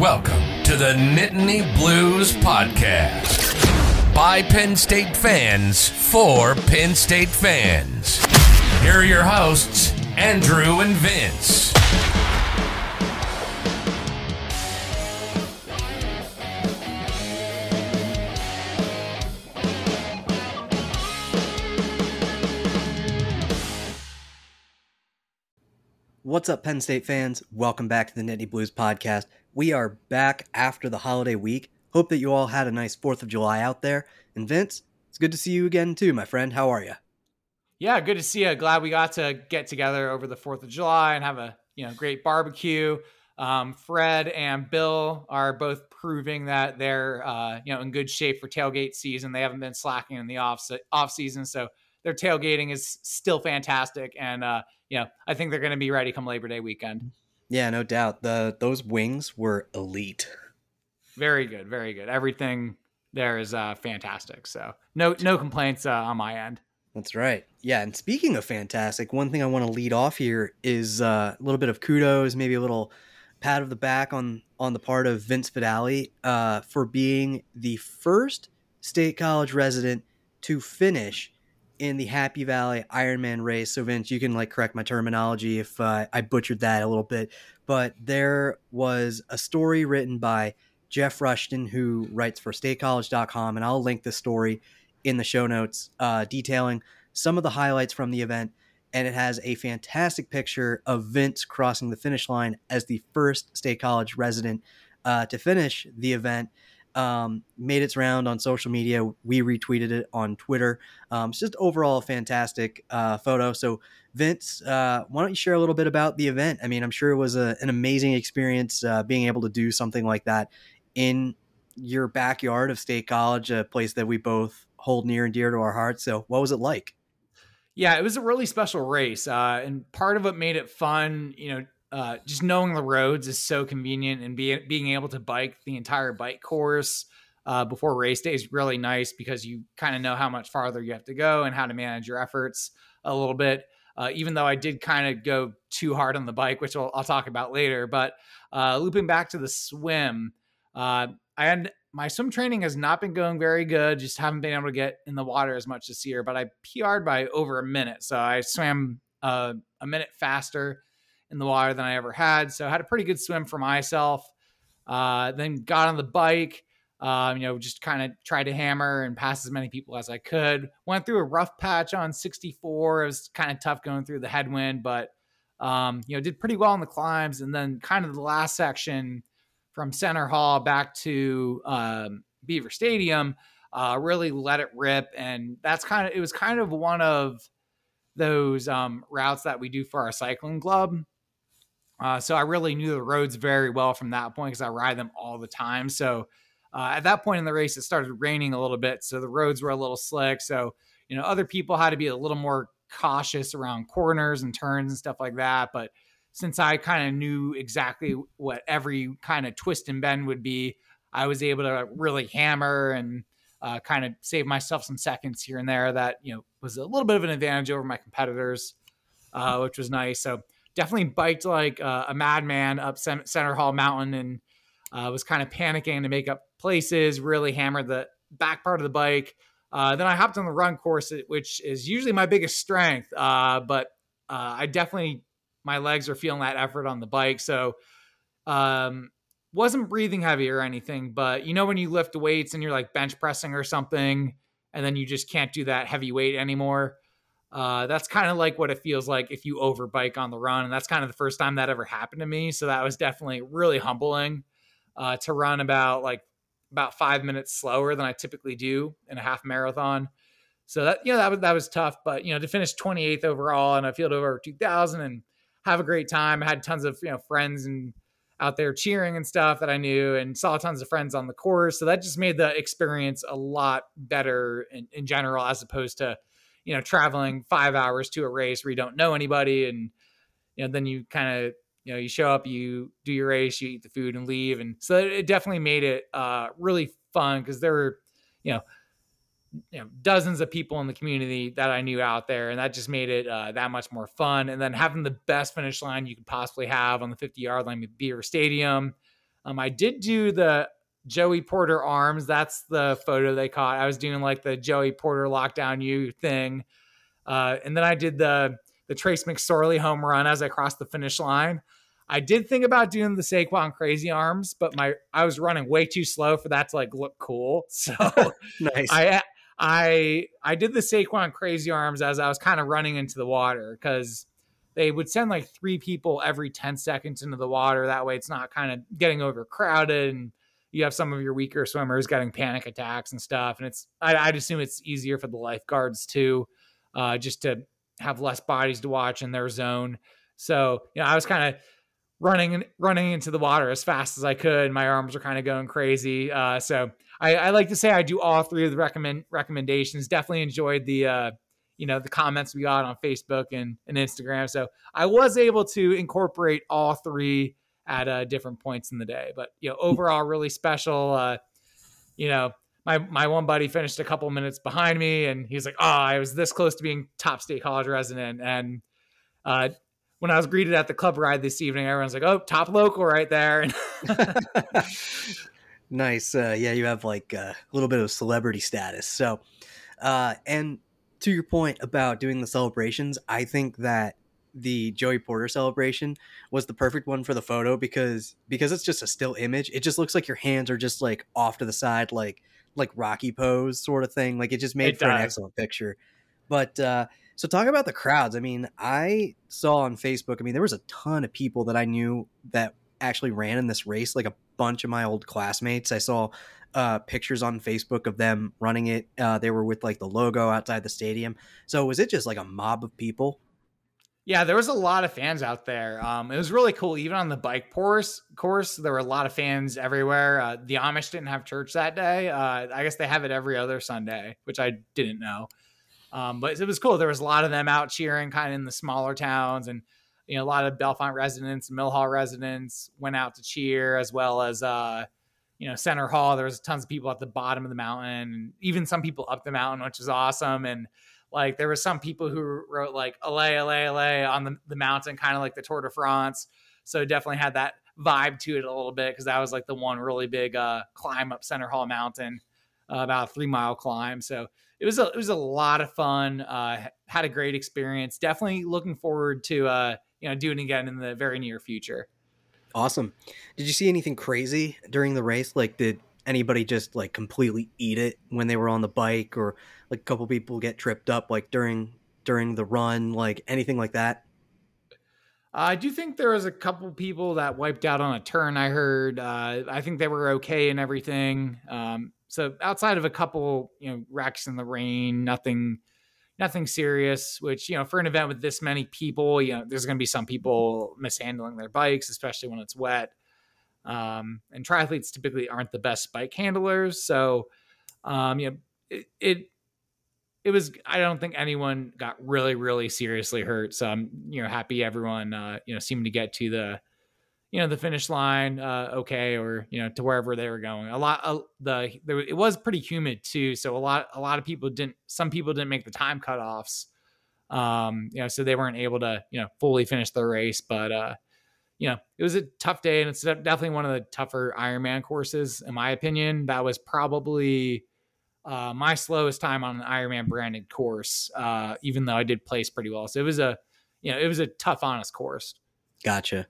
welcome to the Nittany Blues Podcast. By Penn State fans, for Penn State fans. Here are your hosts, Andrew and Vince. What's up, Penn State fans? Welcome back to the Nittany Blues podcast. We are back after the holiday week. Hope that you all had a nice 4th of July out there. And Vince, it's good to see you again, too, my friend. How are you? Yeah, good to see you. Glad we got to get together over the 4th of July and have a you know great barbecue. Um, Fred and Bill are both proving that they're uh, you know in good shape for tailgate season. They haven't been slacking in the off off season, so their tailgating is still fantastic. And uh, you know, I think they're going to be ready come Labor Day weekend. Yeah, no doubt. The those wings were elite. Very good, very good. Everything there is uh, fantastic. So no no complaints uh, on my end. That's right. Yeah, and speaking of fantastic, one thing I want to lead off here is uh, a little bit of kudos, maybe a little pat of the back on on the part of Vince Fidali uh, for being the first state college resident to finish in the Happy Valley Ironman race. So Vince, you can like correct my terminology if uh, I butchered that a little bit, but there was a story written by Jeff Rushton who writes for statecollege.com and I'll link the story in the show notes uh, detailing some of the highlights from the event. And it has a fantastic picture of Vince crossing the finish line as the first state college resident uh, to finish the event um, made its round on social media. We retweeted it on Twitter. Um, it's just overall a fantastic uh, photo. So, Vince, uh, why don't you share a little bit about the event? I mean, I'm sure it was a, an amazing experience uh, being able to do something like that in your backyard of State College, a place that we both hold near and dear to our hearts. So, what was it like? Yeah, it was a really special race. Uh, and part of what made it fun, you know, uh, just knowing the roads is so convenient and being being able to bike the entire bike course uh, before race day is really nice because you kind of know how much farther you have to go and how to manage your efforts a little bit. Uh, even though I did kind of go too hard on the bike, which I'll, I'll talk about later. But uh, looping back to the swim, uh, I had my swim training has not been going very good. Just haven't been able to get in the water as much this year. But I PR'd by over a minute, so I swam uh, a minute faster in the water than I ever had. So I had a pretty good swim for myself. Uh, then got on the bike, um, you know, just kind of tried to hammer and pass as many people as I could. Went through a rough patch on 64. It was kind of tough going through the headwind, but um, you know, did pretty well in the climbs. And then kind of the last section from Centre Hall back to um, Beaver Stadium, uh, really let it rip. And that's kind of it was kind of one of those um, routes that we do for our cycling club. Uh, so I really knew the roads very well from that point because I ride them all the time. So uh, at that point in the race, it started raining a little bit, so the roads were a little slick. So you know, other people had to be a little more cautious around corners and turns and stuff like that. But since I kind of knew exactly what every kind of twist and bend would be, I was able to really hammer and uh, kind of save myself some seconds here and there. That you know was a little bit of an advantage over my competitors, uh, which was nice. So definitely biked like uh, a madman up Centre Hall Mountain and uh, was kind of panicking to make up places, really hammered the back part of the bike. Uh, then I hopped on the run course, which is usually my biggest strength. Uh, but uh, I definitely, my legs are feeling that effort on the bike. So, um, wasn't breathing heavy or anything, but you know, when you lift weights and you're like bench pressing or something, and then you just can't do that heavy weight anymore. Uh, that's kind of like what it feels like if you overbike on the run, and that's kind of the first time that ever happened to me. So that was definitely really humbling uh, to run about like about five minutes slower than I typically do in a half marathon. So that you know that was that was tough, but you know to finish 28th overall and a field of over 2,000 and have a great time. I had tons of you know friends and out there cheering and stuff that I knew and saw tons of friends on the course. So that just made the experience a lot better in, in general as opposed to you know, traveling five hours to a race where you don't know anybody and, you know, then you kind of, you know, you show up, you do your race, you eat the food and leave. And so it definitely made it uh, really fun because there were, you know, you know, dozens of people in the community that I knew out there, and that just made it uh, that much more fun. And then having the best finish line you could possibly have on the 50 yard line at Beaver Stadium, Um, I did do the Joey Porter arms. That's the photo they caught. I was doing like the Joey Porter lockdown you thing. Uh, and then I did the the Trace McSorley home run as I crossed the finish line. I did think about doing the Saquon crazy arms, but my I was running way too slow for that to like look cool. So nice. I I I did the Saquon crazy arms as I was kind of running into the water because they would send like three people every 10 seconds into the water. That way it's not kind of getting overcrowded and you have some of your weaker swimmers getting panic attacks and stuff. And it's I, I'd assume it's easier for the lifeguards too, uh, just to have less bodies to watch in their zone. So, you know, I was kind of running running into the water as fast as I could. My arms were kind of going crazy. Uh, so I, I, like to say I do all three of the recommend recommendations. Definitely enjoyed the uh, you know the comments we got on Facebook and, and Instagram. So I was able to incorporate all three at uh, different points in the day. But you know, overall, really special. Uh, you know, my my one buddy finished a couple minutes behind me, and he's like, "Oh, I was this close to being top state college resident." And uh, when I was greeted at the club ride this evening, everyone's like, "Oh, top local right there." nice. Uh, yeah, you have like a little bit of celebrity status. So, uh, and to your point about doing the celebrations, I think that the Joey Porter celebration was the perfect one for the photo because because it's just a still image. It just looks like your hands are just like off to the side, like like Rocky pose sort of thing. Like it just made it for does. an excellent picture. But uh, so talk about the crowds. I mean, I saw on Facebook. I mean, there was a ton of people that I knew that actually ran in this race. Like a bunch of my old classmates. I saw uh, pictures on Facebook of them running it. Uh, they were with like the logo outside the stadium. So was it just like a mob of people? Yeah, there was a lot of fans out there. Um, it was really cool. Even on the bike course, course, there were a lot of fans everywhere. Uh, the Amish didn't have church that day. Uh, I guess they have it every other Sunday, which I didn't know. Um, but it was cool. There was a lot of them out cheering, kind of in the smaller towns, and you know, a lot of Bellefonte residents, Mill Hall residents went out to cheer, as well as uh, you know, Centre Hall. There was tons of people at the bottom of the mountain, and even some people up the mountain, which was awesome. And like there were some people who wrote like "Allez, allez, allez" on the, the mountain, kind of like the Tour de France. So definitely had that vibe to it a little bit because that was like the one really big uh, climb up Centre Hall Mountain, uh, about a three mile climb. So it was a it was a lot of fun. Uh, had a great experience. Definitely looking forward to uh, you know doing again in the very near future. Awesome. Did you see anything crazy during the race? Like, did anybody just like completely eat it when they were on the bike, or like a couple people get tripped up like during during the run, like anything like that? I do think there was a couple people that wiped out on a turn. I heard. Uh, I think they were okay and everything. Um, so outside of a couple, you know, wrecks in the rain, nothing, nothing serious. Which you know, for an event with this many people, you know, there's going to be some people mishandling their bikes, especially when it's wet. Um, and triathletes typically aren't the best bike handlers, so um, you know, it, it it was i don't think anyone got really really seriously hurt. So i'm you know happy everyone uh you know seemed to get to the you know the finish line uh okay or you know to wherever they were going. A lot of the there, it was pretty humid too. So a lot a lot of people didn't some people didn't make the time cutoffs um you know so they weren't able to you know fully finish the race. But uh you know it was a tough day and it's definitely one of the tougher ironman courses in my opinion. That was probably uh, my slowest time on an Ironman branded course, uh, even though I did place pretty well. So it was a, you know, it was a tough, honest course. Gotcha.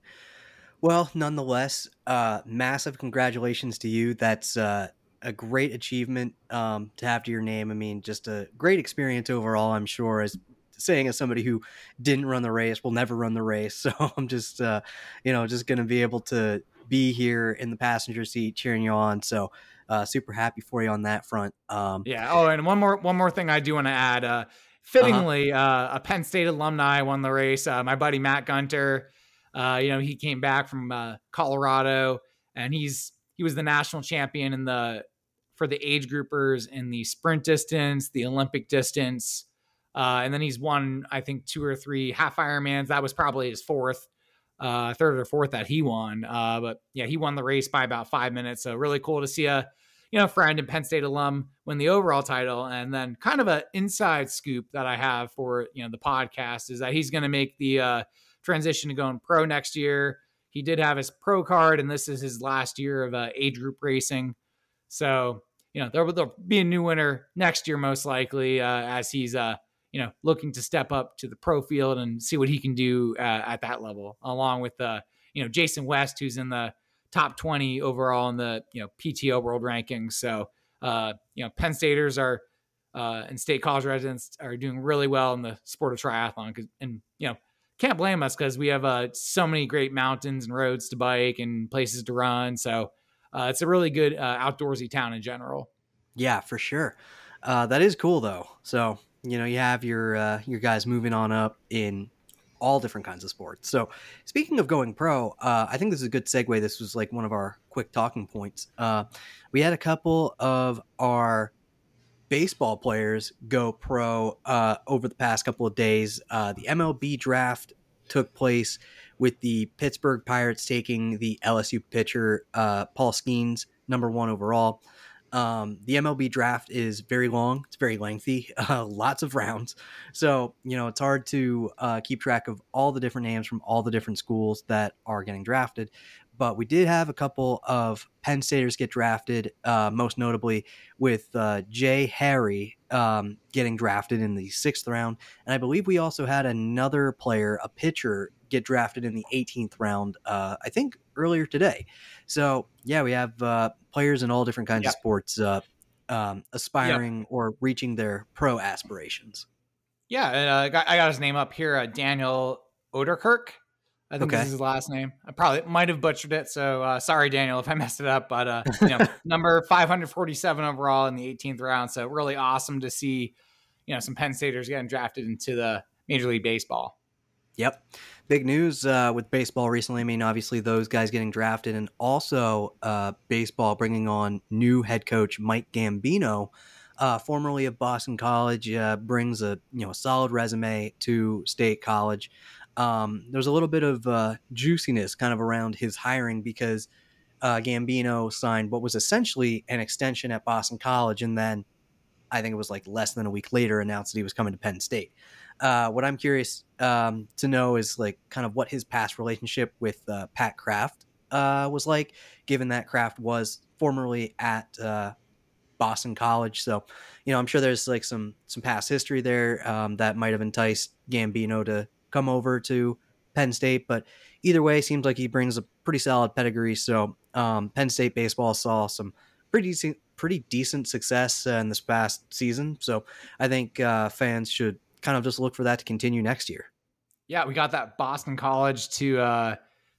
Well, nonetheless, uh, massive congratulations to you. That's uh, a great achievement um, to have to your name. I mean, just a great experience overall. I'm sure, as saying as somebody who didn't run the race, will never run the race. So I'm just, uh, you know, just going to be able to be here in the passenger seat cheering you on. So uh, super happy for you on that front. Um, yeah. Oh, and one more one more thing I do want to add. Uh, fittingly, uh-huh. uh, a Penn State alumni won the race. Uh, my buddy Matt Gunter. Uh, you know, he came back from uh, Colorado, and he's he was the national champion in the for the age groupers in the sprint distance, the Olympic distance, and then he's won I think two or three half Ironmans. That was probably his fourth uh, third or fourth that he won. Uh, but yeah, he won the race by about five minutes. So really cool to see a you know friend and Penn State alum win the overall title. And then kind of an inside scoop that I have for you know the podcast is that he's going to make the uh, transition to going pro next year. he did have his pro card, and this is his last year of uh, age group racing. So you know there'll, there'll be a new winner next year, most likely, uh, as he's uh, you know looking to step up to the pro field and see what he can do uh, at that level, along with uh, you know Jason West, who's in the top 20 overall in the you know PTO world rankings. So uh, you know Penn Staters are uh, and state college residents are doing really well in the sport of triathlon. And you know can't blame us because we have uh, so many great mountains and roads to bike and places to run. So uh, it's a really good uh, outdoorsy town in general. Yeah, for sure. Uh, that is cool though. So you know you have your your guys moving on up in all different kinds of sports. So, speaking of going pro, uh, I think this is a good segue. This was like one of our quick talking points. Uh, we had a couple of our baseball players go pro uh, over the past couple of days. Uh, the MLB draft took place with the Pittsburgh Pirates taking the LSU pitcher uh, Paul Skenes, number one overall. Um, the MLB draft is very long. It's very lengthy, uh, lots of rounds. So, you know, it's hard to uh, keep track of all the different names from all the different schools that are getting drafted. But we did have a couple of Penn Staters get drafted, uh, most notably with uh, Jay Harry um, getting drafted in the sixth round. And I believe we also had another player, a pitcher, get drafted in the 18th round, uh, I think earlier today. So, yeah, we have uh, players in all different kinds yep. of sports uh, um, aspiring yep. or reaching their pro aspirations. Yeah, and, uh, I, got, I got his name up here, uh, Daniel Oderkirk. I think okay. this is his last name. I probably might have butchered it, so uh, sorry, Daniel, if I messed it up. But uh, you know, number 547 overall in the 18th round, so really awesome to see, you know, some Penn Staters getting drafted into the Major League Baseball. Yep. Big news uh, with baseball recently. I mean, obviously, those guys getting drafted, and also uh, baseball bringing on new head coach Mike Gambino, uh, formerly of Boston College, uh, brings a you know a solid resume to State College. Um, there's a little bit of uh, juiciness kind of around his hiring because uh, Gambino signed what was essentially an extension at Boston College, and then I think it was like less than a week later announced that he was coming to Penn State. Uh, what I'm curious um, to know is like kind of what his past relationship with uh, Pat Kraft uh, was like, given that Kraft was formerly at uh, Boston College. So, you know, I'm sure there's like some some past history there um, that might have enticed Gambino to come over to Penn State. But either way, seems like he brings a pretty solid pedigree. So, um, Penn State baseball saw some pretty decent, pretty decent success uh, in this past season. So, I think uh, fans should kind of just look for that to continue next year. Yeah, we got that Boston College to uh,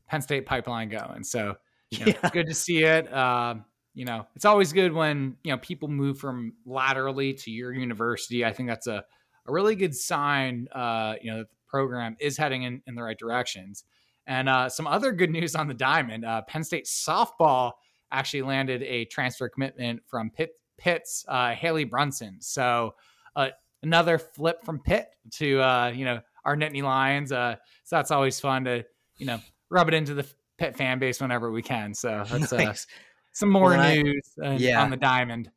Penn State pipeline going. So you know, yeah. good to see it. Uh, you know, it's always good when you know people move from laterally to your university. I think that's a, a really good sign. Uh, you know, that the program is heading in, in the right directions. And uh, some other good news on the diamond: uh, Penn State softball actually landed a transfer commitment from Pitt, Pitt's uh, Haley Brunson. So uh, another flip from Pitt to uh, you know our Nittany Lions. Uh, so that's always fun to you know rub it into the Pitt fan base whenever we can. So that's uh, nice. some more well, news I, yeah. on the diamond.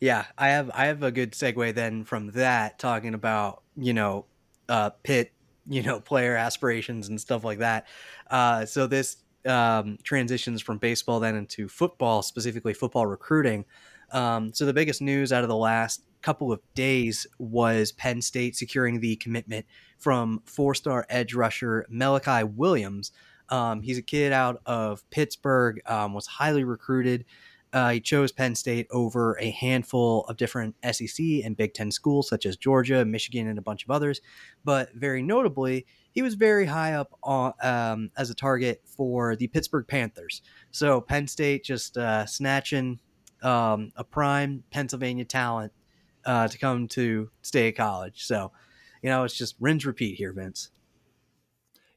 Yeah, I have I have a good segue then from that talking about you know uh, Pitt you know player aspirations and stuff like that. Uh, so this um, transitions from baseball then into football, specifically football recruiting. Um, so the biggest news out of the last couple of days was Penn State securing the commitment from four star edge rusher Mylachi Williams. Um, he's a kid out of Pittsburgh, um, was highly recruited. Uh, he chose Penn State over a handful of different SEC and Big Ten schools, such as Georgia, Michigan, and a bunch of others. But very notably, he was very high up on, um, as a target for the Pittsburgh Panthers. So Penn State just uh, snatching um, a prime Pennsylvania talent uh, to come to State College. So, you know, it's just rinse repeat here, Vince.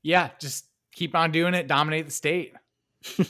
Yeah, just keep on doing it, dominate the state.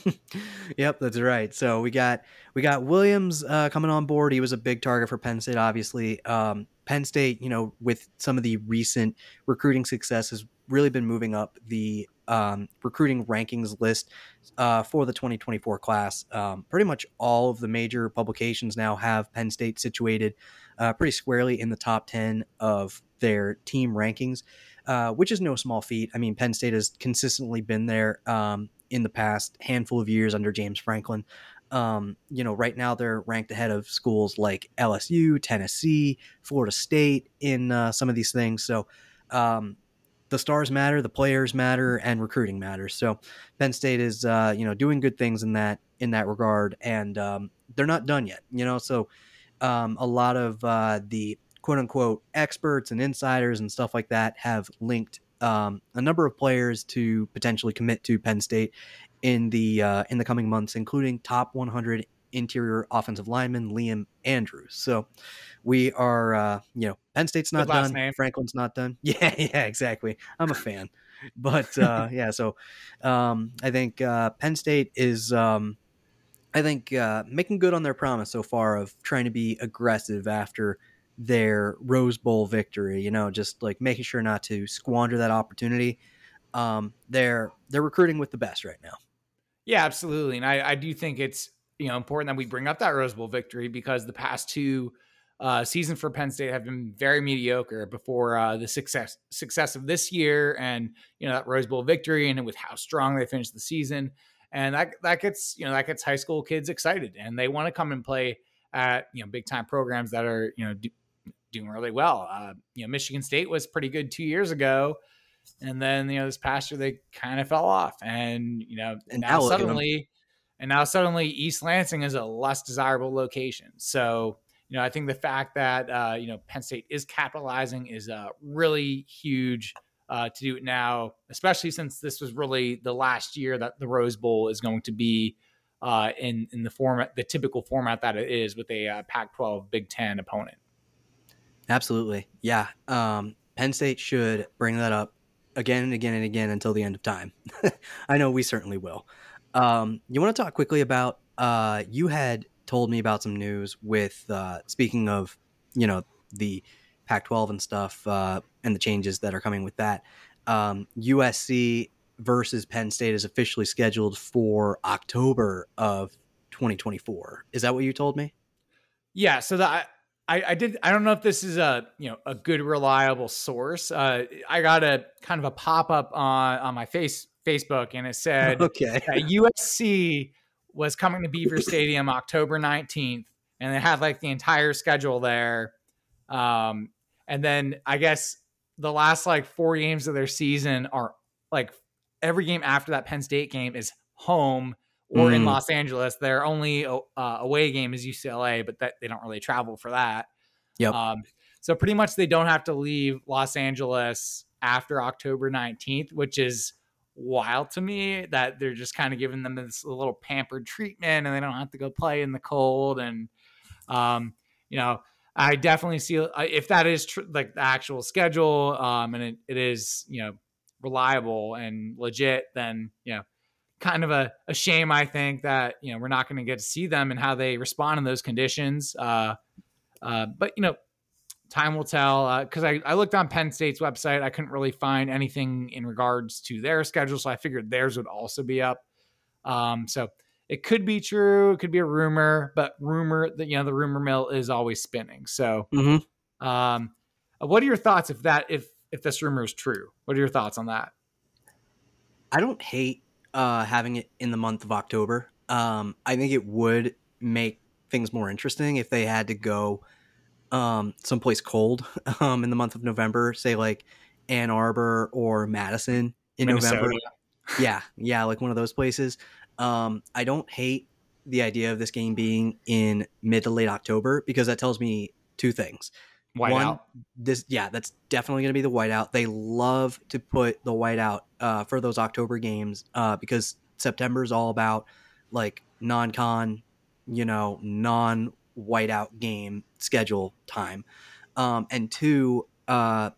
yep, that's right. So we got we got Williams uh, coming on board. He was a big target for Penn State, obviously. Um, Penn State, you know, with some of the recent recruiting success, has really been moving up the um, recruiting rankings list uh, for the 2024 class. Um, pretty much all of the major publications now have Penn State situated uh, pretty squarely in the top 10 of their team rankings, uh, which is no small feat. I mean, Penn State has consistently been there um, in the past handful of years under James Franklin. Um, you know, right now they're ranked ahead of schools like LSU, Tennessee, Florida State in uh, some of these things. So um, the stars matter, the players matter, and recruiting matters. So Penn State is uh, you know doing good things in that in that regard, and um, they're not done yet. You know, so um, a lot of uh, the quote unquote experts and insiders and stuff like that have linked um, a number of players to potentially commit to Penn State in the uh, in the coming months, including top 100 interior offensive lineman Liam Andrews. So we are, uh, you know, Penn State's not done. Name. Franklin's not done. Yeah, yeah, exactly. I'm a fan, but uh, yeah. So um, I think uh, Penn State is. Um, I think uh, making good on their promise so far of trying to be aggressive after their Rose Bowl victory. You know, just like making sure not to squander that opportunity. Um, they're they're recruiting with the best right now. Yeah, absolutely, and I, I do think it's you know important that we bring up that Rose Bowl victory because the past two uh, seasons for Penn State have been very mediocre before uh, the success success of this year and you know that Rose Bowl victory and with how strong they finished the season and that that gets you know that gets high school kids excited and they want to come and play at you know big time programs that are you know do, doing really well. Uh, you know Michigan State was pretty good two years ago and then you know this past year they kind of fell off, and you know and now suddenly, and now suddenly East Lansing is a less desirable location. So you know I think the fact that uh, you know Penn State is capitalizing is uh, really huge. Uh, to do it now, especially since this was really the last year that the Rose Bowl is going to be uh, in in the format, the typical format that it is with a uh, Pac-12 Big Ten opponent. Absolutely, yeah. Um, Penn State should bring that up again and again and again until the end of time. I know we certainly will. Um, you want to talk quickly about? Uh, you had told me about some news with uh, speaking of, you know, the Pac-12 and stuff uh, and the changes that are coming with that. Um, USC versus Penn State is officially scheduled for October of 2024. Is that what you told me? Yeah. So that I, I did. I don't know if this is a you know a good reliable source. Uh, I got a kind of a pop up on on my face Facebook, and it said okay USC was coming to Beaver Stadium October nineteenth, and they had like the entire schedule there. Um, and then I guess the last like four games of their season are like every game after that Penn State game is home or mm. in Los Angeles. Their only uh, away game is UCLA, but that they don't really travel for that. Yep. Um, so pretty much they don't have to leave Los Angeles after October 19th, which is wild to me that they're just kind of giving them this little pampered treatment and they don't have to go play in the cold. And, um, you know, I definitely see uh, if that is tr- like the actual schedule, um, and it, it is, you know, reliable and legit, then, you know, kind of a, a shame, I think, that you know we're not going to get to see them and how they respond in those conditions. Uh, uh, but you know, time will tell. Because uh, I, I looked on Penn State's website, I couldn't really find anything in regards to their schedule, so I figured theirs would also be up. Um, so it could be true, it could be a rumor, but rumor that you know the rumor mill is always spinning. So, mm-hmm. um, what are your thoughts if that if if this rumor is true? What are your thoughts on that? I don't hate uh, having it in the month of October. Um, I think it would make things more interesting if they had to go um, someplace cold um, in the month of November, say like Ann Arbor or Madison in Minnesota. November. Yeah, yeah, like one of those places. Um, I don't hate the idea of this game being in mid to late October because that tells me two things. Whiteout. One, this yeah, that's definitely going to be the whiteout. They love to put the whiteout uh, for those October games uh, because September is all about like non-con, you know, non-whiteout game schedule time. Um, and two, uh,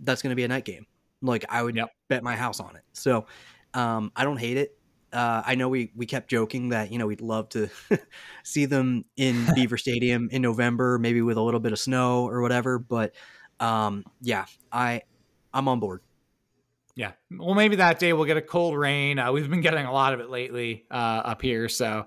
that's going to be a night game. Like I would yep. bet my house on it. So um, I don't hate it uh, I know we we kept joking that you know we'd love to see them in Beaver Stadium in November, maybe with a little bit of snow or whatever. But um, yeah, I I'm on board. Yeah, well, maybe that day we'll get a cold rain. Uh, we've been getting a lot of it lately uh, up here, so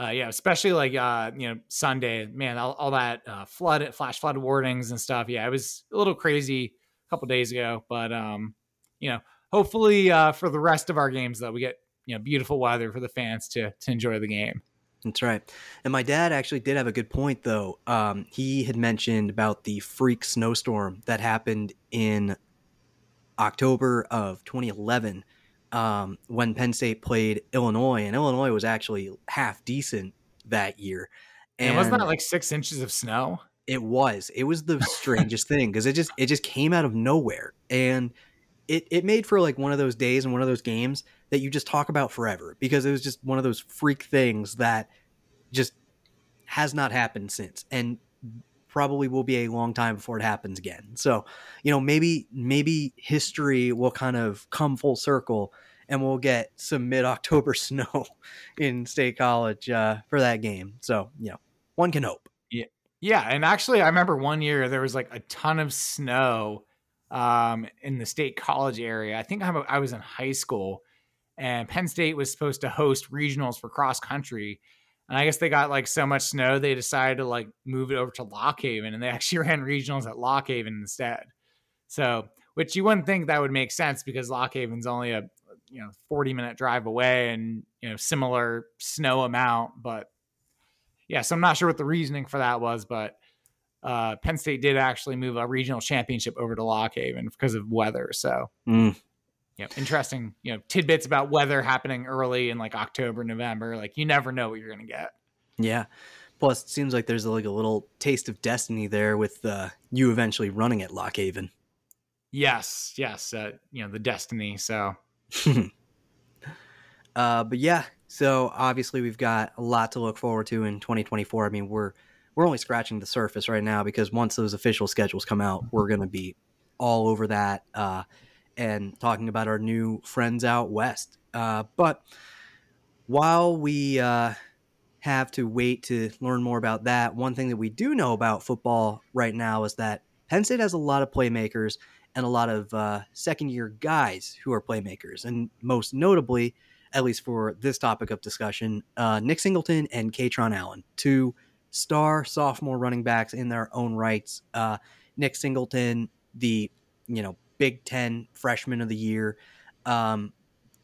uh, yeah, especially like uh, you know Sunday, man, all, all that uh, flood, flash flood warnings and stuff. Yeah, it was a little crazy a couple days ago, but um, you know, hopefully uh, for the rest of our games though, we get you know beautiful weather for the fans to to enjoy the game. That's right. And my dad actually did have a good point, though. Um, he had mentioned about the freak snowstorm that happened in October of 2011 um, when Penn State played Illinois, and Illinois was actually half decent that year. And, and wasn't that like six inches of snow? It was. It was the strangest thing because it just it just came out of nowhere, and it it made for like one of those days and one of those games that you just talk about forever because it was just one of those freak things that just has not happened since and probably will be a long time before it happens again. So, you know, maybe maybe history will kind of come full circle and we'll get some mid-October snow in State College uh, for that game. So, you know, one can hope. Yeah. Yeah, and actually I remember one year there was like a ton of snow um, in the State College area. I think I was in high school and Penn State was supposed to host regionals for cross country. And I guess they got like so much snow, they decided to like move it over to Lock Haven and they actually ran regionals at Lock Haven instead. So, which you wouldn't think that would make sense because Lock Haven's only a you know 40 minute drive away and you know similar snow amount but yeah so i'm not sure what the reasoning for that was but uh, penn state did actually move a regional championship over to lock haven because of weather so mm you know, interesting, you know, tidbits about weather happening early in like October, November. Like you never know what you're gonna get. Yeah. Plus, it seems like there's like a little taste of destiny there with uh, you eventually running at Lock Haven. Yes, yes, uh, you know the destiny. So, uh, but yeah, so obviously we've got a lot to look forward to in 2024. I mean, we're we're only scratching the surface right now because once those official schedules come out, we're gonna be all over that. Uh, and talking about our new friends out west. Uh, but while we uh, have to wait to learn more about that, one thing that we do know about football right now is that Penn State has a lot of playmakers and a lot of uh, second year guys who are playmakers. And most notably, at least for this topic of discussion, uh, Nick Singleton and Kaytron Allen, two star sophomore running backs in their own rights. Uh, Nick Singleton, the you know Big Ten Freshman of the Year, um,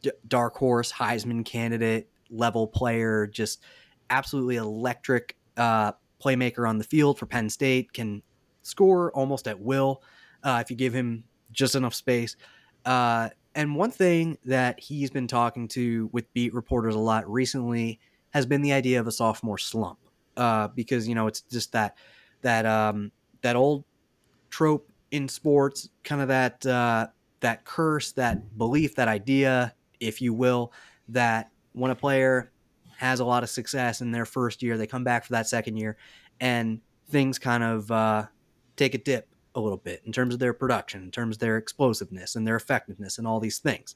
D- dark horse Heisman candidate level player, just absolutely electric uh, playmaker on the field for Penn State. Can score almost at will uh, if you give him just enough space. Uh, and one thing that he's been talking to with beat reporters a lot recently has been the idea of a sophomore slump, uh, because you know it's just that that um, that old trope in sports, kind of that uh, that curse, that belief, that idea, if you will, that when a player has a lot of success in their first year, they come back for that second year, and things kind of uh, take a dip a little bit in terms of their production, in terms of their explosiveness and their effectiveness, and all these things.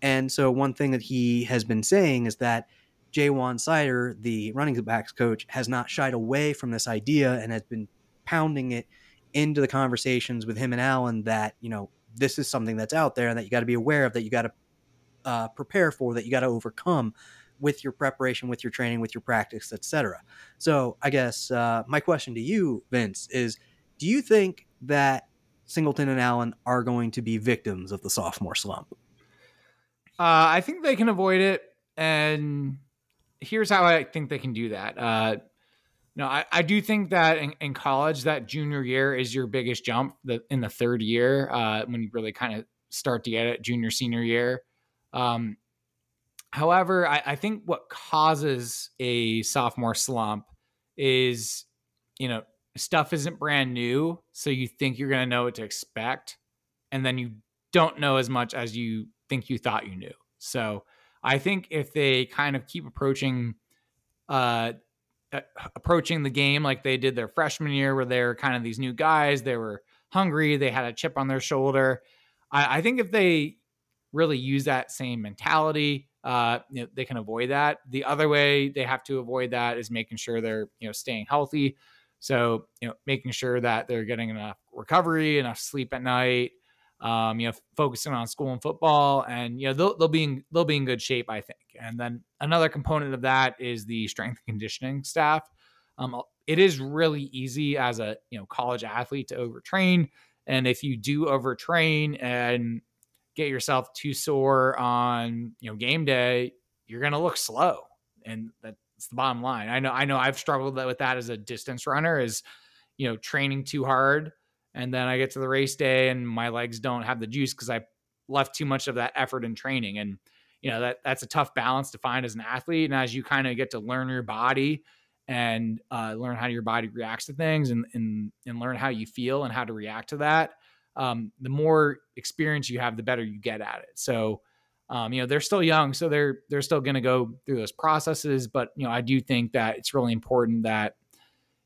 And so, one thing that he has been saying is that Ja'Juan Seider, the running backs coach, has not shied away from this idea and has been pounding it into the conversations with him and Allen that you know this is something that's out there and that you got to be aware of that you got to uh, prepare for that you got to overcome with your preparation with your training with your practice etc so i guess uh, my question to you vince is do you think that singleton and allen are going to be victims of the sophomore slump? Uh, i think they can avoid it and here's how i think they can do that. Uh, no, I, I do think that in, in, college, that junior year is your biggest jump. The, in the third year, uh, when you really kind of start to get it, junior senior year. Um, however, I, I think what causes a sophomore slump is, you know, stuff isn't brand new, so you think you're going to know what to expect, and then you don't know as much as you think you thought you knew. So I think if they kind of keep approaching uh, approaching the game like they did their freshman year, where they're kind of these new guys. They were hungry. They had a chip on their shoulder. I, I think if they really use that same mentality, uh, you know, they can avoid that. The other way they have to avoid that is making sure they're you know staying healthy. So you know, making sure that they're getting enough recovery, enough sleep at night, um, you know, focusing on school and football, and you know they'll they'll be in, they'll be in good shape, I think. And then another component of that is the strength and conditioning staff. Um, it is really easy as a you know college athlete to overtrain, and if you do overtrain and get yourself too sore on you know game day, you're to look slow. And that's the bottom line. I know, I know I've struggled with that as a distance runner is, you know, training too hard. And then I get to the race day and my legs don't have the juice because I left too much of that effort in training. And, you know, that that's a tough balance to find as an athlete. And as you kind of get to learn your body and uh, learn how your body reacts to things and, and, and learn how you feel and how to react to that, um, the more experience you have, the better you get at it. So, um, you know, they're still young, so they're they're still going to go through those processes. But you know, I do think that it's really important that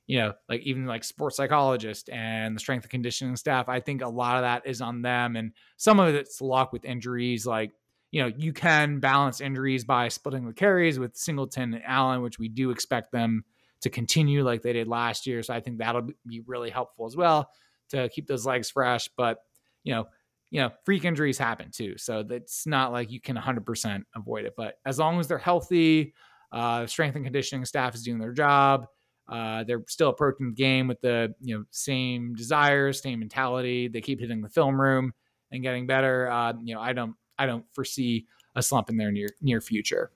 you know, like even like sports psychologist and the strength and conditioning staff, I think a lot of that is on them, and some of it's luck with injuries. Like you know, you can balance injuries by splitting the carries with Singleton and Allen, which we do expect them to continue like they did last year. So I think that'll be really helpful as well to keep those legs fresh. But you know, you know, freak injuries happen too. So it's not like you can 100% avoid it. But as long as they're healthy, uh, strength and conditioning staff is doing their job. Uh, they're still approaching the game with the you know same desires, same mentality. They keep hitting the film room and getting better. Uh, you know, I don't I don't foresee a slump in their near near future.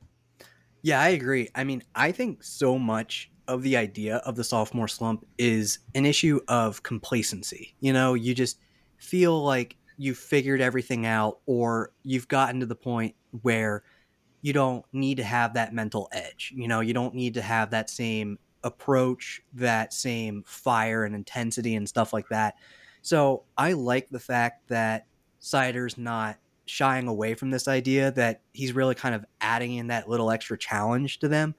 Yeah, I agree. I mean, I think so much of the idea of the sophomore slump is an issue of complacency. You know, you just feel like you've figured everything out or you've gotten to the point where you don't need to have that mental edge. You know, you don't need to have that same approach, that same fire and intensity and stuff like that. So I like the fact that Seider's not shying away from this idea that he's really kind of adding in that little extra challenge to them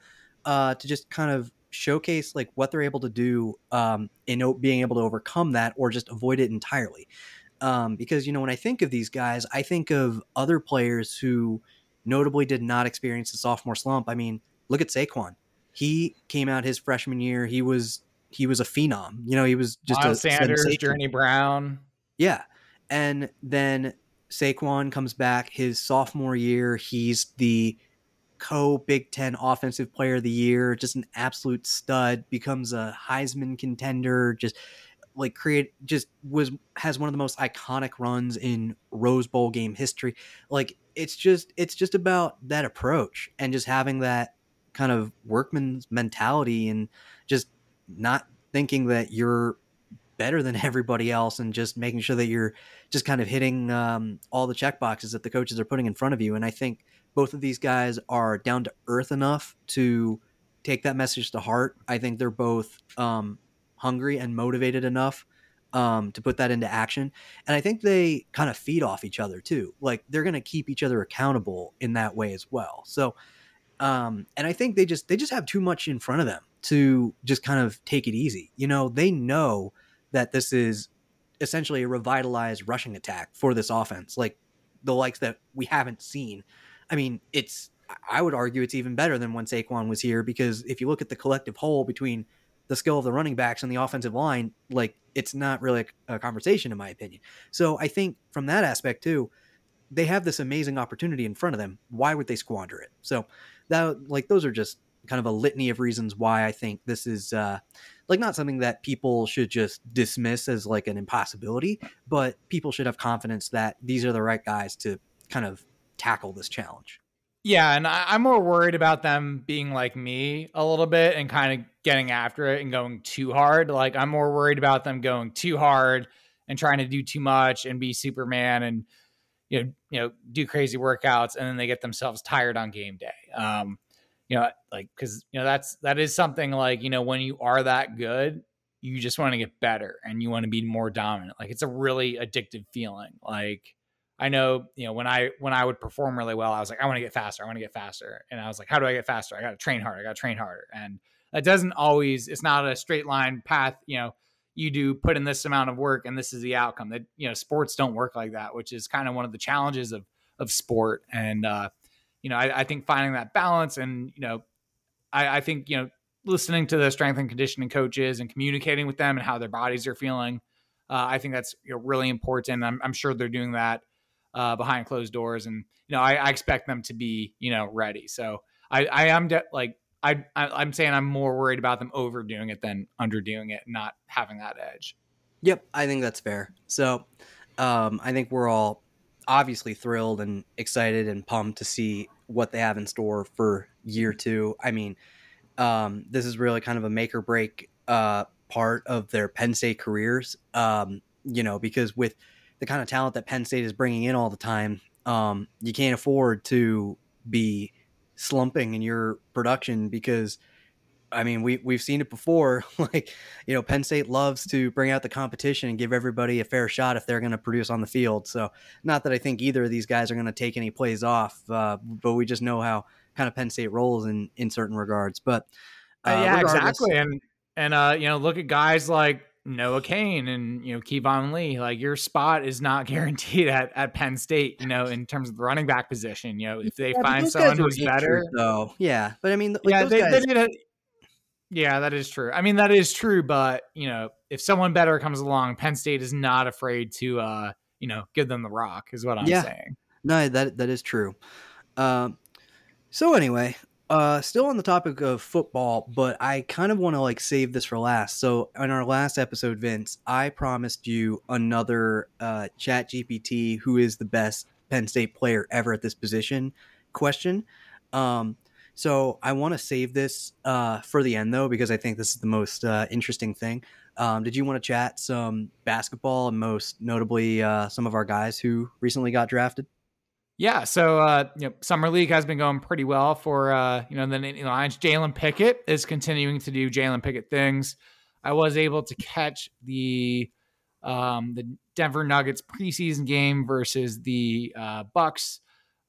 uh, to just kind of showcase like what they're able to do um, in being able to overcome that or just avoid it entirely. Um, because you know when I think of these guys, I think of other players who notably did not experience the sophomore slump. I mean, look at Saquon. He came out his freshman year. He was he was a phenom. You know, he was just Miles a Sanders, sensation. Journey Brown. Yeah, and then Saquon comes back his sophomore year. He's the co Big Ten Offensive Player of the Year, just an absolute stud. Becomes a Heisman contender. Just like create, just was has one of the most iconic runs in Rose Bowl game history. Like it's just it's just about that approach and just having that kind of workman's mentality and just not thinking that you're better than everybody else and just making sure that you're just kind of hitting um, all the check boxes that the coaches are putting in front of you. And I think both of these guys are down to earth enough to take that message to heart. I think they're both um, hungry and motivated enough um, to put that into action. And I think they kind of feed off each other too. Like they're going to keep each other accountable in that way as well. So, um, and I think they just they just have too much in front of them to just kind of take it easy. You know, they know that this is essentially a revitalized rushing attack for this offense, like the likes that we haven't seen. I mean, it's I would argue it's even better than when Saquon was here because if you look at the collective whole between the skill of the running backs and the offensive line, like it's not really a, conversation in my opinion. So I think from that aspect too, they have this amazing opportunity in front of them. Why would they squander it? So that like those are just kind of a litany of reasons why I think this is uh, like not something that people should just dismiss as like an impossibility, but people should have confidence that these are the right guys to kind of tackle this challenge. Yeah, and I, am more worried about them being like me a little bit and kind of getting after it and going too hard. Like I'm more worried about them going too hard and trying to do too much and be Superman and you know you know do crazy workouts and then they get themselves tired on game day. Um, you know, like because you know that's that is something like you know when you are that good, you just want to get better and you want to be more dominant. Like it's a really addictive feeling. Like I know, you know, when I when I would perform really well, I was like, I want to get faster. I want to get faster. And I was like, how do I get faster? I got to train harder. I got to train harder. And that doesn't always. It's not a straight line path. You know, you do put in this amount of work, and this is the outcome. That you know, sports don't work like that, which is kind of one of the challenges of of sport. And uh, you know, I, I think finding that balance, and you know, I, I think you know, listening to the strength and conditioning coaches and communicating with them and how their bodies are feeling. Uh, I think that's you know, really important. I'm, I'm sure they're doing that uh, behind closed doors, and you know I, I, expect them to be you know ready. So I, I am de- like I, I am saying I'm more worried about them overdoing it than underdoing it, not having that edge. Yep, I think that's fair. So um, I think we're all obviously thrilled and excited and pumped to see what they have in store for year two. I mean, um, this is really kind of a make or break uh, part of their Penn State careers. Um, you know, because with the kind of talent that Penn State is bringing in all the time, um, you can't afford to be slumping in your production because I mean, we we've seen it before. like, you know, Penn State loves to bring out the competition and give everybody a fair shot if they're going to produce on the field. So, not that I think either of these guys are going to take any plays off, uh, but we just know how kind of Penn State rolls in in certain regards. But uh, uh, yeah, exactly. And and uh, you know, look at guys like Noah Cain and you know Keyvone Lee. Like your spot is not guaranteed at, at Penn State. You know, in terms of the running back position. You know, if they yeah, find someone who's better, though, yeah. But I mean, like yeah, they, guys... they a, yeah, that is true. I mean, that is true. But you know, if someone better comes along, Penn State is not afraid to, uh, you know, give them the rock. Is what I'm yeah. saying. No, that that is true. Um, so anyway, uh, still on the topic of football, but I kind of want to like save this for last. So in our last episode, Vince, I promised you another uh, Chat GPT, who is the best Penn State player ever at this position question. Um, so I want to save this uh, for the end though, because I think this is the most uh, interesting thing. Um, did you want to chat some basketball and most notably uh, some of our guys who recently got drafted? Yeah, so uh, you know, summer league has been going pretty well for uh, you know the Lions. Jalen Pickett is continuing to do Jalen Pickett things. I was able to catch the um, the Denver Nuggets preseason game versus the uh, Bucks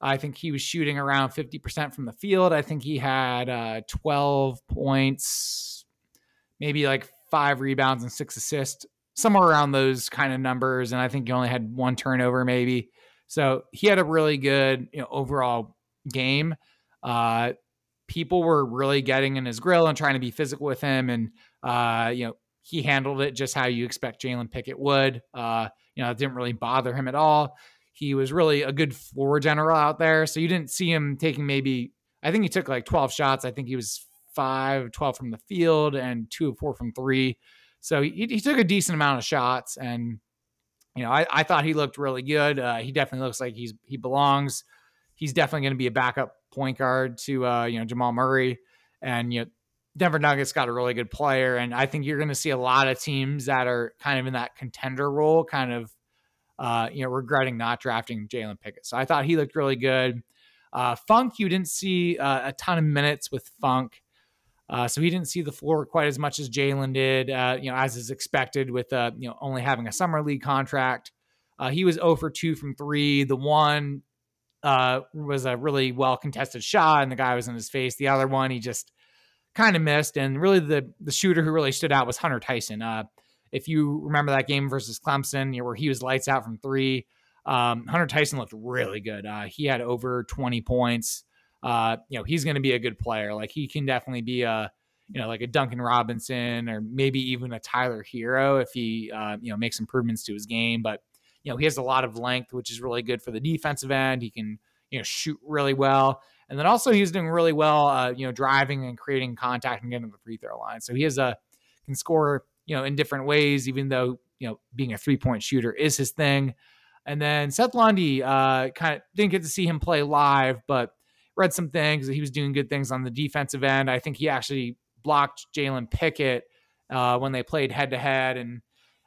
I think he was shooting around 50% from the field. I think he had uh, 12 points, maybe like five rebounds and six assists, somewhere around those kind of numbers. And I think he only had one turnover, maybe. So he had a really good you know, overall game. Uh, people were really getting in his grill and trying to be physical with him. And, uh, you know, he handled it just how you expect Jalen Pickett would. Uh, you know, it didn't really bother him at all. He was really a good floor general out there. So you didn't see him taking maybe, I think he took like 12 shots. I think he was 5, 12 from the field and two of four from three. So he, he took a decent amount of shots. And, you know, I, I thought he looked really good. Uh, he definitely looks like he's he belongs. He's definitely going to be a backup point guard to, uh, you know, Jamal Murray. And, you know, Denver Nuggets got a really good player. And I think you're going to see a lot of teams that are kind of in that contender role kind of uh, you know, regretting not drafting Jalen Pickett. So I thought he looked really good. Uh, Funk, you didn't see uh, a ton of minutes with Funk. Uh, so he didn't see the floor quite as much as Jalen did, uh, you know, as is expected with, uh, you know, only having a summer league contract. Uh, he was 0 for 2 from three. The one uh, was a really well contested shot, and the guy was in his face. The other one, he just kind of missed. And really, the the shooter who really stood out was Hunter Tyson. Uh, if you remember that game versus Clemson, you know, where he was lights out from three, um, Hunter Tyson looked really good. He had over 20 points. Uh, you know, he's going to be a good player. Like he can definitely be a, you know, like a Duncan Robinson or maybe even a Tyler Herro if he, uh, you know, makes improvements to his game. But, you know, he has a lot of length, which is really good for the defensive end. He can, you know, shoot really well. And then also he's doing really well, uh, you know, driving and creating contact and getting to the free throw line. So he has a, can score you know, in different ways, even though, you know, being a three point shooter is his thing. And then Seth Lundy, uh, kind of didn't get to see him play live, but read some things that he was doing good things on the defensive end. I think he actually blocked Jalen Pickett uh, when they played head to head. And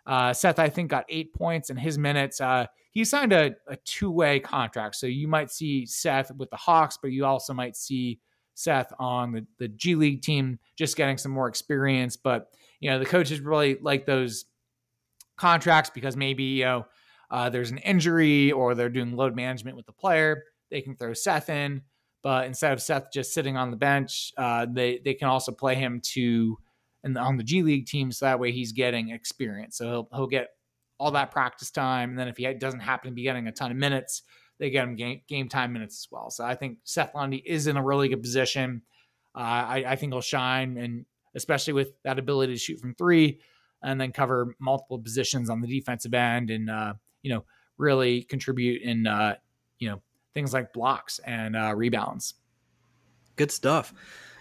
uh, Seth, I think, got eight points in his minutes. Uh, he signed a, a two way contract. So you might see Seth with the Hawks, but you also might see Seth on the, the G League team just getting some more experience. But you know, the coaches really like those contracts because maybe, you know, uh, there's an injury or they're doing load management with the player. They can throw Seth in, but instead of Seth just sitting on the bench, uh, they they can also play him to and on the G League team, so that way he's getting experience. So he'll he'll get all that practice time, and then if he doesn't happen to be getting a ton of minutes, they get him game, game time minutes as well. So I think Seth Lundy is in a really good position. Uh, I, I think he'll shine, and especially with that ability to shoot from three and then cover multiple positions on the defensive end and, uh, you know, really contribute in, uh, you know, things like blocks and uh, rebounds. Good stuff.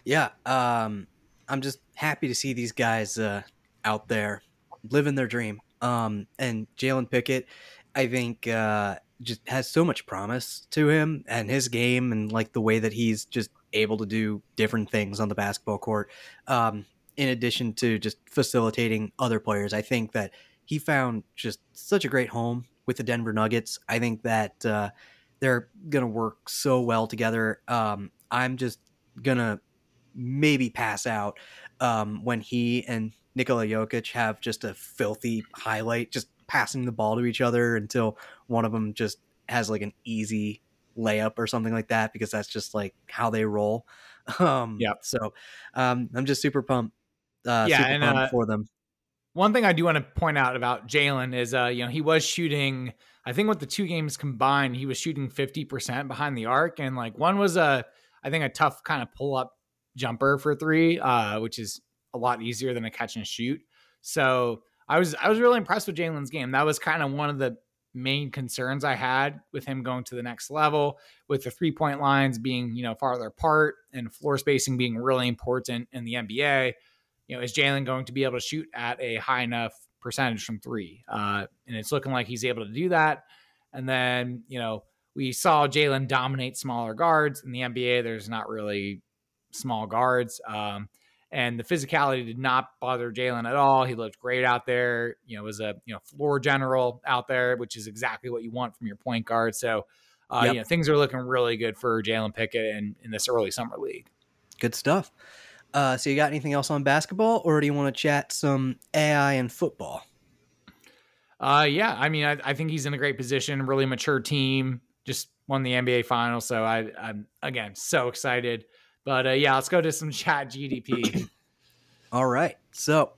Yeah. Um, I'm just happy to see these guys uh, out there living their dream. Um, and Jalen Pickett, I think uh, just has so much promise to him and his game and like the way that he's just able to do different things on the basketball court. Um, in addition to just facilitating other players, I think that he found just such a great home with the Denver Nuggets. I think that uh, they're gonna work so well together. Um, I'm just gonna maybe pass out um, when he and Nikola Jokic have just a filthy highlight, just passing the ball to each other until one of them just has like an easy layup or something like that because that's just like how they roll. Um, yeah. So um, I'm just super pumped. Uh, Yeah, super and, pumped uh, for them. One thing I do want to point out about Jalen is, uh, you know, he was shooting. I think with the two games combined, he was shooting fifty percent behind the arc, and like one was a, I think a tough kind of pull up jumper for three, uh, which is a lot easier than a catch and shoot. So I was I was really impressed with Jalen's game. That was kind of one of the main concerns I had with him going to the next level, with the three point lines being you know farther apart and floor spacing being really important in the NBA. You know, is Jalen going to be able to shoot at a high enough percentage from three? Uh, and it's looking like he's able to do that. And then you know we saw Jalen dominate smaller guards in the NBA. There's not really small guards. Um, and the physicality did not bother Jalen at all. He looked great out there. You know, was a you know floor general out there, which is exactly what you want from your point guard. So, uh, Yep. you know, things are looking really good for Jalen Pickett in, in this early summer league. Good stuff. Uh, so you got anything else on basketball, or do you want to chat some AI and football? Uh, yeah, I mean, I, I think he's in a great position. Really mature team. Just won the NBA final, so I, I'm again so excited. But uh, yeah, let's go to some chat GDP. All right. So,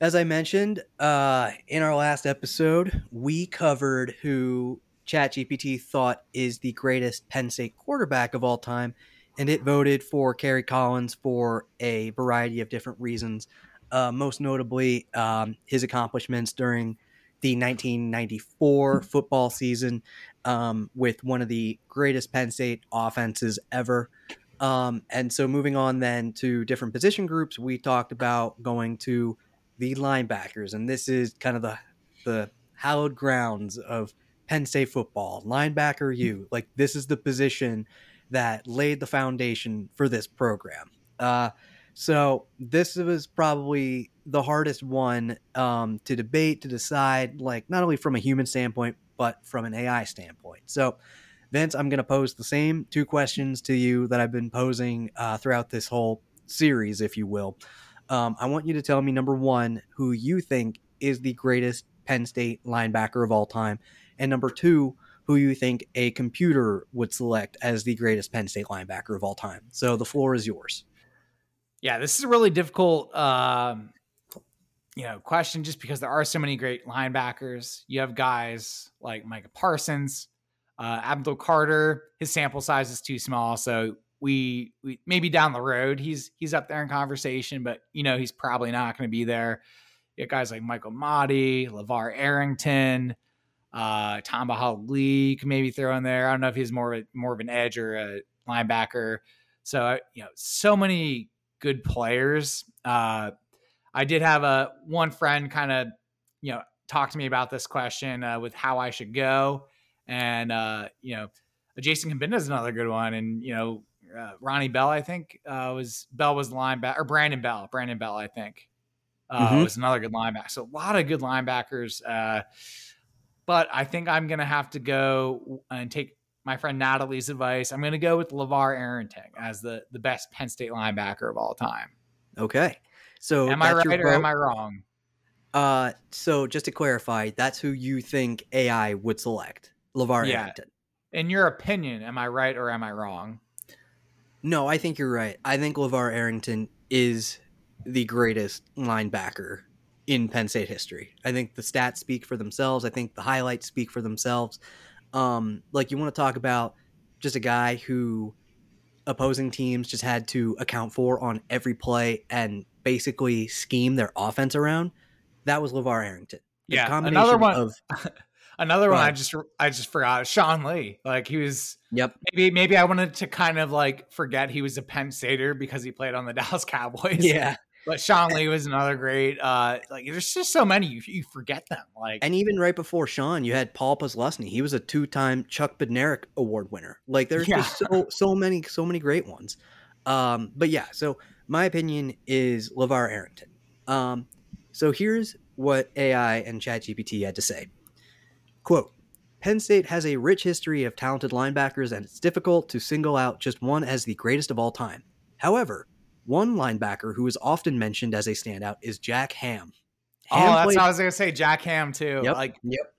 as I mentioned uh, in our last episode, we covered who ChatGPT thought is the greatest Penn State quarterback of all time, and it voted for Kerry Collins for a variety of different reasons. Uh, most notably, um, his accomplishments during the 1994 football season um, with one of the greatest Penn State offenses ever. Um, and so moving on then to different position groups, we talked about going to the linebackers, and this is kind of the the hallowed grounds of Penn State football. Linebacker, you like this is the position that laid the foundation for this program. Uh, so this was probably the hardest one um, to debate, to decide, like not only from a human standpoint, but from an AI standpoint. So, Vince, I'm going to pose the same two questions to you that I've been posing uh, throughout this whole series, if you will. Um, I want you to tell me number one, who you think is the greatest Penn State linebacker of all time, and number two, who you think a computer would select as the greatest Penn State linebacker of all time. So the floor is yours. Yeah, this is a really difficult, um, you know, question just because there are so many great linebackers. You have guys like Micah Parsons, uh, Abdul Carter. His sample size is too small, so we, we maybe down the road he's he's up there in conversation, but you know he's probably not going to be there. You have guys like Michael Mauti, LaVar Arrington, uh, Tom Lee can maybe throw in there. I don't know if he's more of a, more of an edge or a linebacker. So uh, you know, so many good players. Uh, I did have a one friend kind of you know talk to me about this question uh, with how I should go, and uh, you know, Jason Cabinda is another good one, and you know, uh, Ronnie Bell I think uh, was Bell was the linebacker or Brandon Bell, Brandon Bell I think uh, Mhm. was another good linebacker. So a lot of good linebackers. But I think I'm gonna have to go and take my friend Natalie's advice. I'm gonna go with LaVar Arrington as the the best Penn State linebacker of all time. Okay. So am I right or am. I wrong? Uh, so just to clarify, that's who you think AI would select, LaVar Yeah. Arrington. In your opinion, am I right or am I wrong? No, I think you're right. I think LaVar Arrington is the greatest linebacker in Penn State history. I think the stats speak for themselves. I think the highlights speak for themselves. Um, like you want to talk about just a guy who opposing teams just had to account for on every play and basically scheme their offense around. That was LaVar Arrington. The Yeah, combination another one- of Another one I just I just forgot Sean Lee. Like he was yep, maybe maybe I wanted to kind of like forget he was a Penn Stater because he played on the Dallas Cowboys. yeah, but Sean Lee was another great. Uh, like there's just so many you, you forget them. Like and even right before Sean, you had Paul Posluszny. He was a two-time Chuck Bednarik Award winner. Like there's yeah. just so so many so many great ones. Um, but yeah, so my opinion is LaVar Arrington. Um, so here's what AI and ChatGPT had to say. Quote, Penn State has a rich history of talented linebackers, and it's difficult to single out just one as the greatest of all time. However, one linebacker who is often mentioned as a standout is Jack Ham. Oh, Ham oh, that's played... I was going to say. Jack Ham too. Yep, like, yep.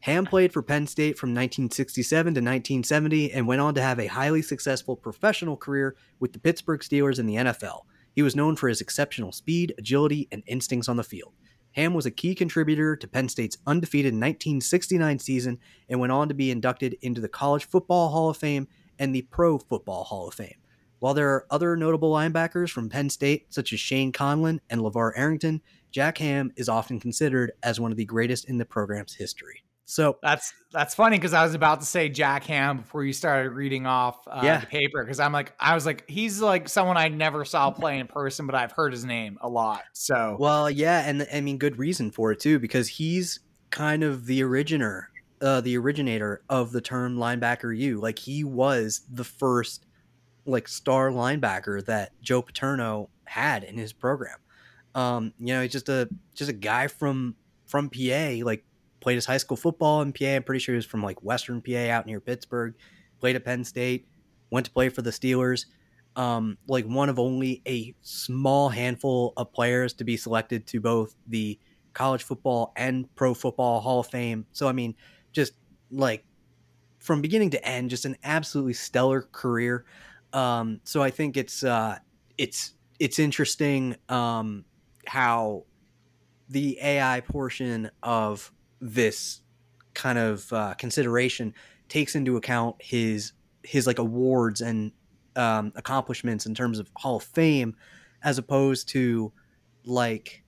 Ham played for Penn State from 1967 to 1970 and went on to have a highly successful professional career with the Pittsburgh Steelers in the NFL. He was known for his exceptional speed, agility, and instincts on the field. Ham was a key contributor to Penn State's undefeated 1969 season and went on to be inducted into the College Football Hall of Fame and the Pro Football Hall of Fame. While there are other notable linebackers from Penn State, such as Shane Conlan and LaVar Arrington, Jack Ham is often considered as one of the greatest in the program's history. So that's that's funny because I was about to say Jack Ham before you started reading off uh, yeah. the paper because I'm like I was like he's like someone I never saw play in person, but I've heard his name a lot. So well, yeah, and I mean good reason for it too because he's kind of the originator, uh, the originator of the term linebacker U. Like he was the first like star linebacker that Joe Paterno had in his program. Um, you know, he's just a just a guy from from PA, like played his high school football in PA. I'm pretty sure he was from like Western PA out near Pittsburgh. Played at Penn State. Went to play for the Steelers. Um, like one of only a small handful of players to be selected to both the college football and pro football Hall of Fame. So I mean, just like from beginning to end, just an absolutely stellar career. Um, so I think it's uh, it's it's interesting um, how the AI portion of this kind of uh, consideration takes into account his his like awards and um, accomplishments in terms of Hall of Fame, as opposed to like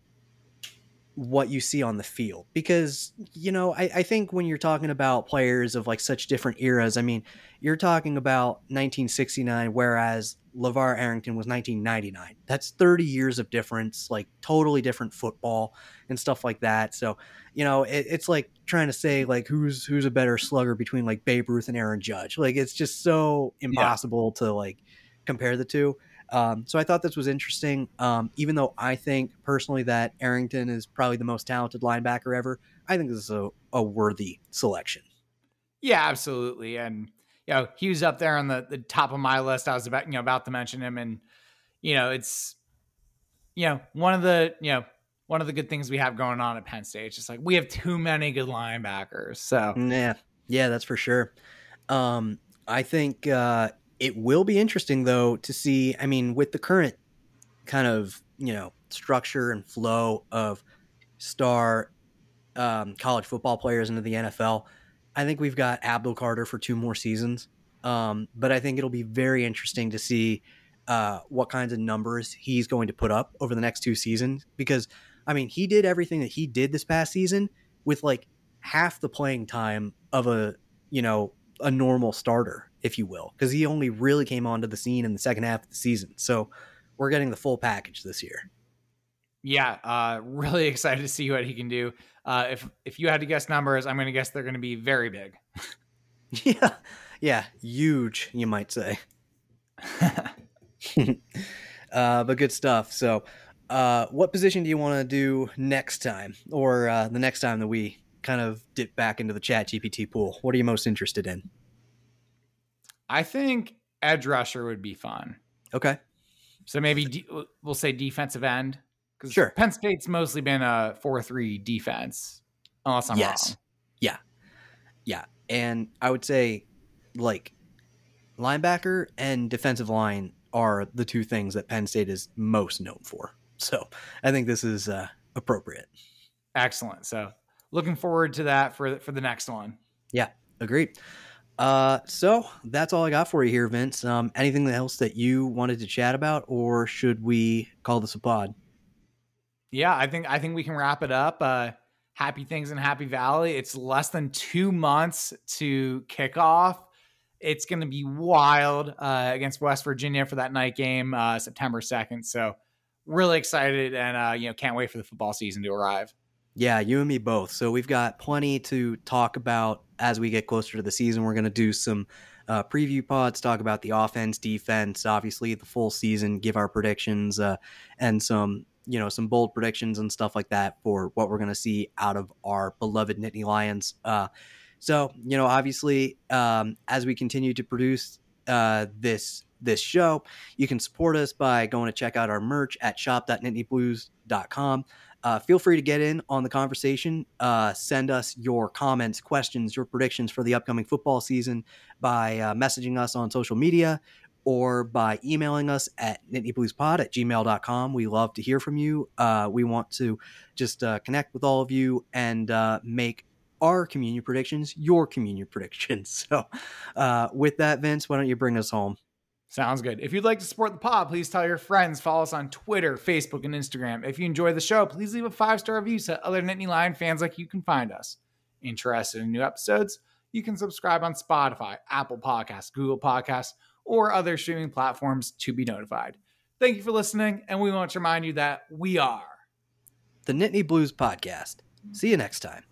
what you see on the field. Because you know I, I, think when you're talking about players of like such different eras i mean you're talking about 1969 whereas LaVar Arrington was 1999 that's 30 years of difference like totally different football and stuff like that. So you know it, it's like trying to say like who's who's a better slugger between like babe ruth and aaron judge? Like it's just so impossible yeah. to like compare the two um, so I thought this was interesting. Um, even though I think personally that Arrington is probably the most talented linebacker ever, I think this is a, a worthy selection. Yeah, absolutely. And you know, he was up there on the, the top of my list. I was about you know about to mention him, and you know, it's you know one of the you know one of the good things we have going on at Penn State. It's just like we have too many good linebackers. So yeah, yeah, that's for sure. Um, I think uh, it will be interesting though to see. I mean, with the current kind of you know structure and flow of star um, college football players into the NFL, I think we've got Abdul Carter for two more seasons. Um, but I think it'll be very interesting to see uh, what kinds of numbers he's going to put up over the next two seasons. Because I mean, he did everything that he did this past season with like half the playing time of a you know a normal starter if you will, because he only really came onto the scene in the second half of the season. So we're getting the full package this year. Yeah, uh, really excited to see what he can do. Uh, if if you had to guess numbers, I'm going to guess they're going to be very big. yeah, yeah, huge, you might say. uh, but good stuff. So, uh, what position do you want to do next time, or uh, the next time that we kind of dip back into the Chat GPT pool? What are you most interested in? I think edge rusher would be fun. Okay. So maybe de- we'll say defensive end. Because sure. Penn State's mostly been a 4 3 defense, unless I'm yes. wrong. Yeah. Yeah. And I would say, like, linebacker and defensive line are the two things that Penn State is most known for. So I think this is uh, appropriate. Excellent. So looking forward to that for for the next one. Yeah, agreed. Uh, so that's all I got for you here, Vince. Um, anything else that you wanted to chat about, or should we call this a pod? Yeah, I think I think we can wrap it up. Uh, happy things in Happy Valley. It's less than two months to kick off. It's going to be wild uh, against West Virginia for that night game, uh, September second. So really excited and uh, you know can't wait for the football season to arrive. Yeah, you and me both. So we've got plenty to talk about as we get closer to the season. We're going to do some uh, preview pods, talk about the offense, defense, obviously the full season, give our predictions, uh, and some you know some bold predictions and stuff like that for what we're going to see out of our beloved Nittany Lions. Uh, so you know, obviously, um, as we continue to produce uh, this this show, you can support us by going to check out our merch at shop.nittanyblues.com. Uh, feel free to get in on the conversation. Uh, send us your comments, questions, your predictions for the upcoming football season by uh, messaging us on social media or by emailing us at nittanybluespod at gmail.com. We love to hear from you. Uh, we want to just uh, connect with all of you and uh, make our communion predictions your communion predictions. So, with that, Vince, why don't you bring us home? Sounds good. If you'd like to support the pod, please tell your friends. Follow us on Twitter, Facebook, and Instagram. If you enjoy the show, please leave a five star review so other Nittany Lion fans like you can find us. Interested in new episodes? You can subscribe on Spotify, Apple Podcasts, Google Podcasts, or other streaming platforms to be notified. Thank you for listening, and we want to remind you that we are the Nittany Blues Podcast. See you next time.